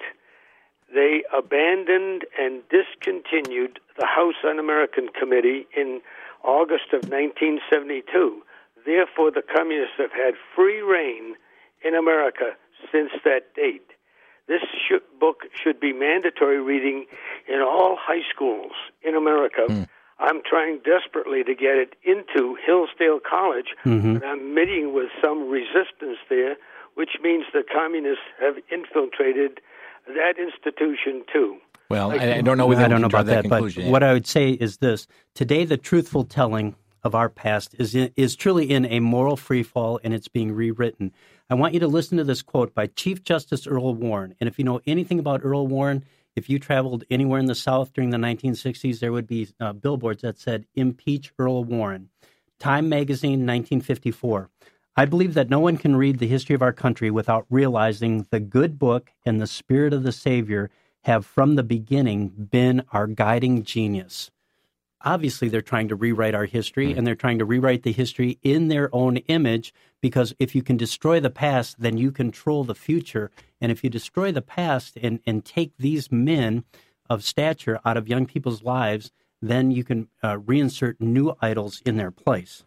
They abandoned and discontinued the House Un American Committee in August of 1972. Therefore, the communists have had free reign in America since that date. This book should be mandatory reading in all high schools in America. Mm. I'm trying desperately to get it into Hillsdale College, mm-hmm. but I'm meeting with some resistance there, which means the communists have infiltrated that institution too. Well, I, I don't know whether I don't know about that, that but what I would say is this: today, the truthful telling of our past is in, is truly in a moral freefall, and it's being rewritten. I want you to listen to this quote by Chief Justice Earl Warren. And if you know anything about Earl Warren, if you traveled anywhere in the South during the 1960s, there would be uh, billboards that said "Impeach Earl Warren." Time Magazine, 1954. I believe that no one can read the history of our country without realizing the good book and the spirit of the Savior have from the beginning been our guiding genius obviously they're trying to rewrite our history mm-hmm. and they're trying to rewrite the history in their own image because if you can destroy the past then you control the future. And if you destroy the past and, and take these men of stature out of young people's lives then you can uh, reinsert new idols in their place.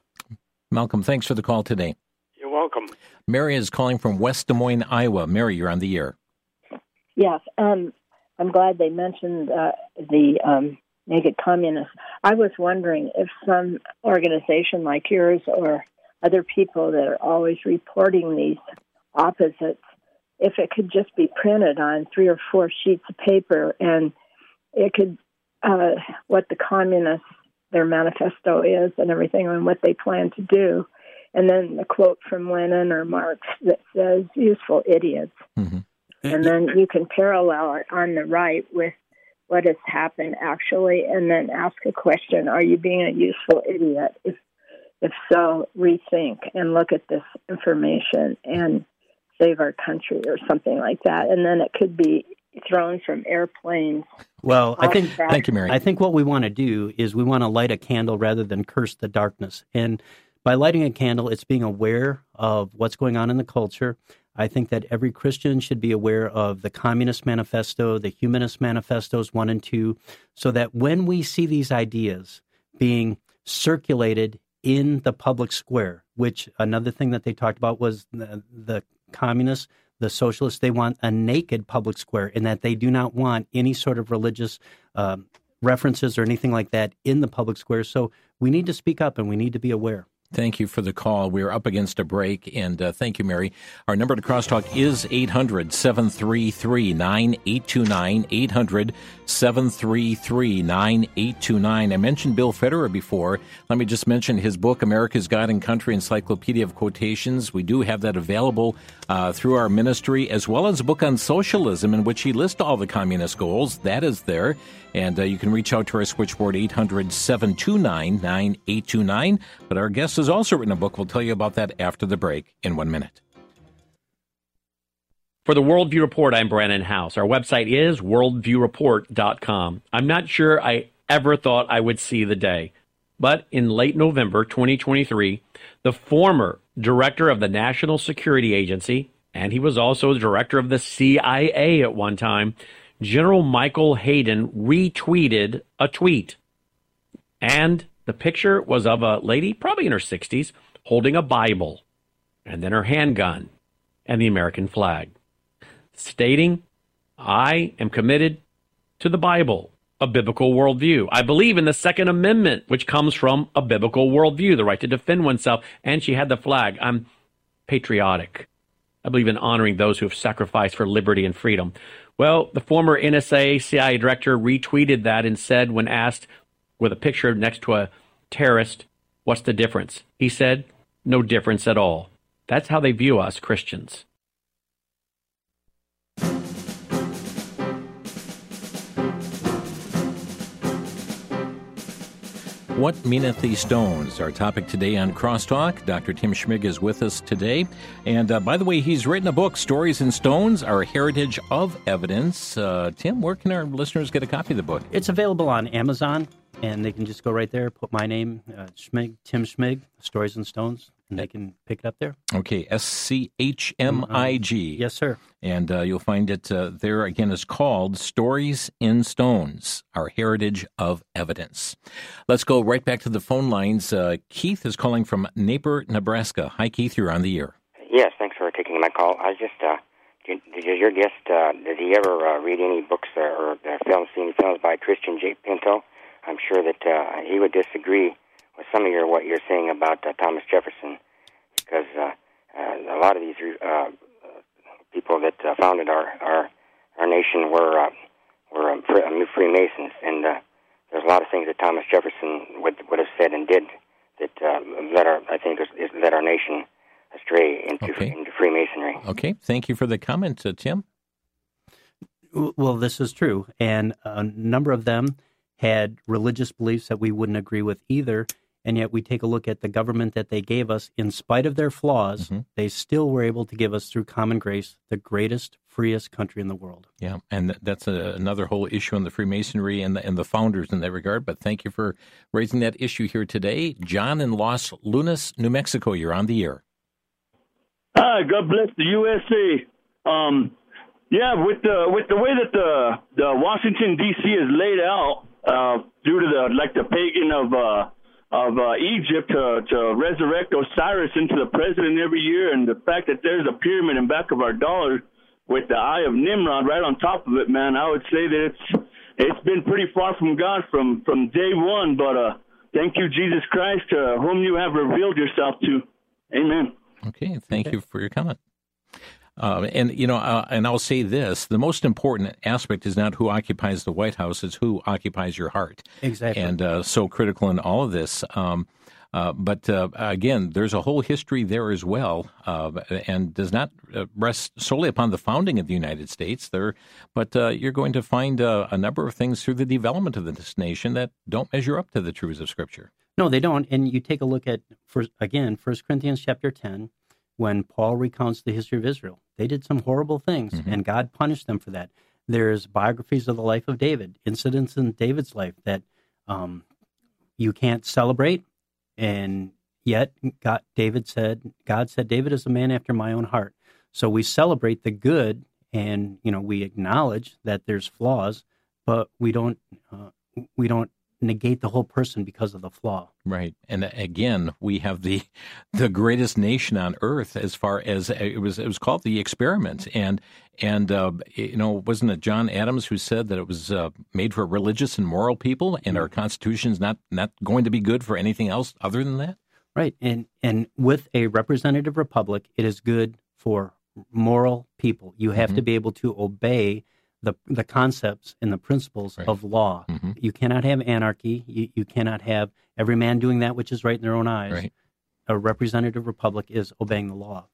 Malcolm thanks for the call today. You're welcome. Mary is calling from west des moines iowa. Mary you're on the air. Yes um, i'm glad they mentioned uh, the um, naked communists. I was wondering if some organization like yours or other people that are always reporting these opposites, if it could just be printed on three or four sheets of paper and it could, uh, what the communists, their manifesto is and everything and what they plan to do. And then a quote from Lenin or Marx that says, useful idiots. Mm-hmm. And then you can parallel it on the right with what has happened actually, and then ask a question: Are you being a useful idiot? If if so, rethink and look at this information and save our country or something like that. And then it could be thrown from airplanes. Well, I think thank you, Mary. I think what we want to do is we want to light a candle rather than curse the darkness. And by lighting a candle, it's being aware of what's going on in the culture. I think that every Christian should be aware of the Communist Manifesto, the Humanist Manifestos 1 and 2, so that when we see these ideas being circulated in the public square, which another thing that they talked about was the, the communists, the socialists, they want a naked public square in that they do not want any sort of religious um, references or anything like that in the public square. So we need to speak up and we need to be aware. Thank you for the call. We're up against a break, and uh, thank you, Mary. Our number to crosstalk is 800 733 9829. 800 733 9829. I mentioned Bill Federer before. Let me just mention his book, America's God and Country Encyclopedia of Quotations. We do have that available uh, through our ministry, as well as a book on socialism in which he lists all the communist goals. That is there. And uh, you can reach out to our switchboard 800 729 9829. But our guest has also written a book. We'll tell you about that after the break in one minute. For the Worldview Report, I'm Brandon Howse. Our website is worldviewreport.com. I'm not sure I ever thought I would see the day, but in late November 2023, the former director of the National Security Agency, and he was also the director of the CIA at one time, General Michael Hayden retweeted a tweet. And the picture was of a lady, probably in her 60s, holding a Bible, and then her handgun, and the American flag, stating, I am committed to the Bible, a biblical worldview. I believe in the Second Amendment, which comes from a biblical worldview, the right to defend oneself. And she had the flag. I'm patriotic. I believe in honoring those who have sacrificed for liberty and freedom. Well, the former NSA CIA director retweeted that and said, when asked with a picture next to a terrorist. What's the difference? He said, No difference at all. That's how they view us Christians. What meaneth these stones? Our topic today on Crosstalk. Dr. Tim Schmig is with us today. And uh, by the way, he's written a book, Stories in Stones Our Heritage of Evidence. Uh, Tim, where can our listeners get a copy of the book? It's available on Amazon and they can just go right there, put my name, uh, Schmig, Tim Schmig, Stories in Stones, and they can pick it up there. Okay, S C H M I G. Yes, sir. And uh, you'll find it uh, there again. It's called Stories in Stones Our Heritage of Evidence. Let's go right back to the phone lines. Uh, Keith is calling from Naper, Nebraska. Hi, Keith. You're on the air. Yes, thanks for taking my call. I just, uh, did, did your guest, uh, did he ever uh, read any books or, or uh, films, see any films by Christian J. Pinto? I'm sure that uh, he would disagree with some of your what you're saying about uh, Thomas Jefferson, because uh, uh, a lot of these uh, people that uh, founded our our our nation were uh, were um, free, uh, Freemasons, and uh, there's a lot of things that Thomas Jefferson would would have said and did that uh, led our I think is, is led our nation astray into Okay. into Freemasonry. Okay, thank you for the comment, uh, Tim. Well, this is true, and a number of them had religious beliefs that we wouldn't agree with either. And yet, we take a look at the government that they gave us. In spite of their flaws, they still were able to give us, through common grace, the greatest, freest country in the world. Yeah, and that's a, another whole issue on the Freemasonry and the, and the founders in that regard. But thank you for raising that issue here today. John in Los Lunas, New Mexico, you're on the air. Hi, God bless the USA. Um, yeah, with the with the way that the the Washington D.C. is laid out, uh, due to the like the pagan of uh, of uh, Egypt to to resurrect Osiris into the president every year, and the fact that there's a pyramid in back of our dollar with the eye of Nimrod right on top of it, man, I would say that it's it's been pretty far from God from from day one. But uh, thank you, Jesus Christ, uh, whom you have revealed yourself to. Amen. Okay, thank you for your comment. Uh, and you know, uh, and I'll say this: the most important aspect is not who occupies the White House; it's who occupies your heart. Exactly. And uh, so critical in all of this. Um, uh, but uh, again, there's a whole history there as well, uh, and does not uh, rest solely upon the founding of the United States. There, but uh, you're going to find uh, a number of things through the development of this nation that don't measure up to the truths of Scripture. No, they don't. And you take a look at, first, again, First Corinthians chapter 10, when Paul recounts the history of Israel. They did some horrible things, and God punished them for that. There's biographies of the life of David, incidents in David's life that um, you can't celebrate, and yet God, David said, God said, David is a man after my own heart. So we celebrate the good, and you know we acknowledge that there's flaws, but we don't uh, we don't negate the whole person because of the flaw. Right, and again, we have the the greatest nation on earth as far as it was. It was called the experiment, and and uh, you know, wasn't it John Adams who said that it was uh, made for religious and moral people, and our Constitution's not not going to be good for anything else other than that? Right, and and with a representative republic, it is good for moral people. You have to be able to obey the the concepts and the principles of law. You cannot have anarchy. You, you cannot have every man doing that which is right in their own eyes. Right. A representative republic is obeying the law.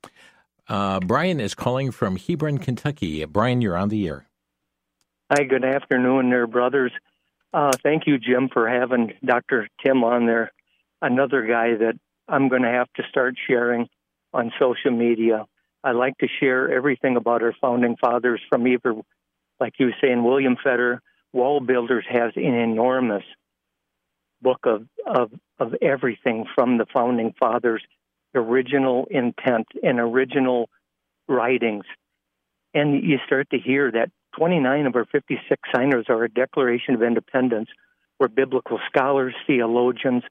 Uh, Brian is calling from Hebron, Kentucky. Brian, you're on the air. Hi, good afternoon, there, brothers. Uh, thank you, Jim, for having Dr. Tim on there. Another guy that I'm going to have to start sharing on social media. I like to share everything about our founding fathers from either, like you were saying, William Federer, Wall Builders has an enormous book of, of, of everything from the founding fathers, original intent and original writings and you start to hear that 29 of our 56 signers are a Declaration of Independence. We're biblical scholars, theologians,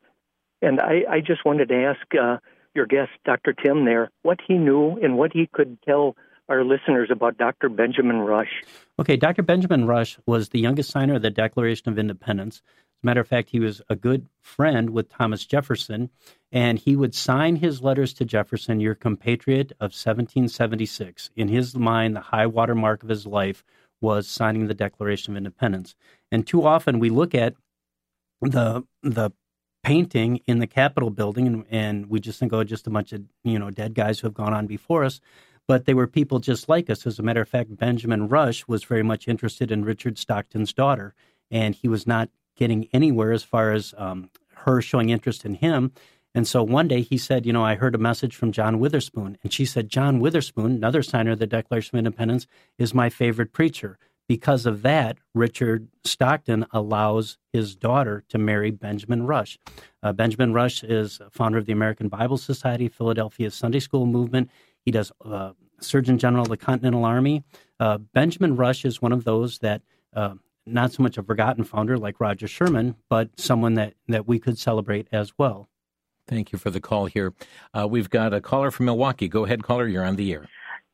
and I, I just wanted to ask uh, your guest, Dr. Tim, there, what he knew and what he could tell our listeners about Dr. Benjamin Rush. Okay, Dr. Benjamin Rush was the youngest signer of the Declaration of Independence. As a matter of fact, he was a good friend with Thomas Jefferson, and he would sign his letters to Jefferson, your compatriot of 1776. In his mind, the high water mark of his life was signing the Declaration of Independence. And too often we look at the the painting in the Capitol building, and, and we just think, oh, just a bunch of you know dead guys who have gone on before us. But they were people just like us. As a matter of fact, Benjamin Rush was very much interested in Richard Stockton's daughter, and he was not getting anywhere as far as um, her showing interest in him. And so one day he said, You know, I heard a message from John Witherspoon. And she said, John Witherspoon, another signer of the Declaration of Independence, is my favorite preacher. Because of that, Richard Stockton allows his daughter to marry Benjamin Rush. Uh, Benjamin Rush is founder of the American Bible Society, Philadelphia Sunday School movement. He does uh, Surgeon General of the Continental Army. Uh, Benjamin Rush is one of those that uh, not so much a forgotten founder like Roger Sherman, but someone that, that we could celebrate as well. Thank you for the call here. Uh, we've got a caller from Milwaukee. Go ahead, caller. You're on the air.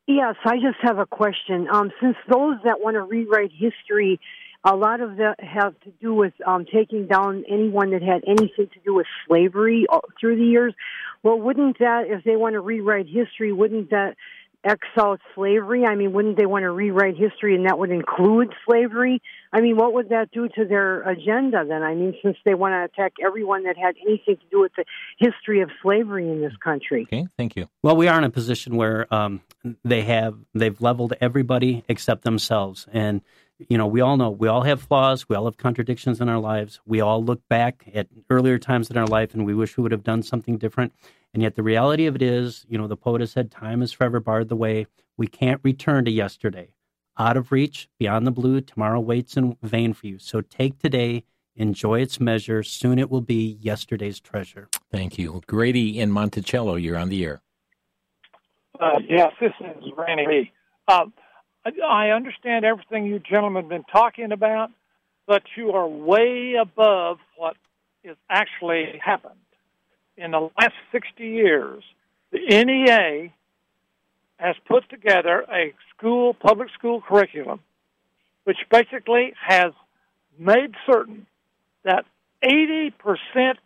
Yes, I just have a question. Um, since those that want to rewrite history, a lot of that have to do with um, taking down anyone that had anything to do with slavery uh, through the years. Well, wouldn't that, if they want to rewrite history, wouldn't that X out slavery? I mean, wouldn't they want to rewrite history and that would include slavery? I mean, what would that do to their agenda then? I mean, since they want to attack everyone that had anything to do with the history of slavery in this country. Okay, thank you. Well, we are in a position where um, they have they've leveled everybody except themselves, and you know we all know we all have flaws, we all have contradictions in our lives. We all look back at earlier times in our life, and we wish we would have done something different. And yet, the reality of it is, you know, the poet has said, "Time is forever barred the way." We can't return to yesterday. Out of reach, beyond the blue, tomorrow waits in vain for you. So take today, enjoy its measure. Soon it will be yesterday's treasure. Thank you. Grady in Monticello, you're on the air. Uh, yes, this is Randy Lee. Uh, I understand everything you gentlemen have been talking about, but you are way above what has actually happened. In the last 60 years, the NEA has put together a school, public school curriculum, which basically has made certain that 80%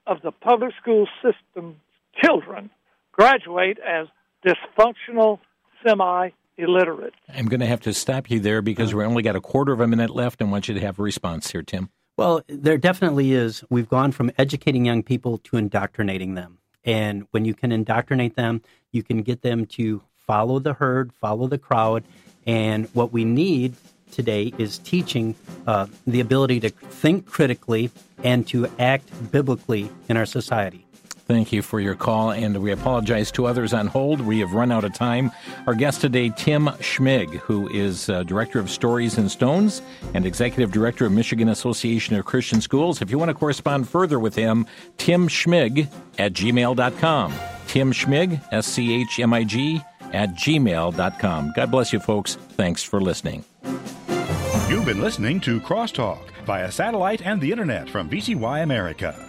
of the public school system children graduate as dysfunctional semi illiterate. I'm going to have to stop you there because we only got a quarter of a minute left and want you to have a response here, Tim. Well, there definitely is. We've gone from educating young people to indoctrinating them. And when you can indoctrinate them, you can get them to follow the herd, follow the crowd. And what we need today is teaching uh, the ability to think critically and to act biblically in our society. Thank you for your call, and we apologize to others on hold. We have run out of time. Our guest today, Tim Schmig, who is uh, Director of Stories in Stones and Executive Director of Michigan Association of Christian Schools. If you want to correspond further with him, Tim Schmig at gmail.com. Tim Schmig, S C H M I G, at gmail.com. God bless you, folks. Thanks for listening. You've been listening to Crosstalk via satellite and the internet from VCY America.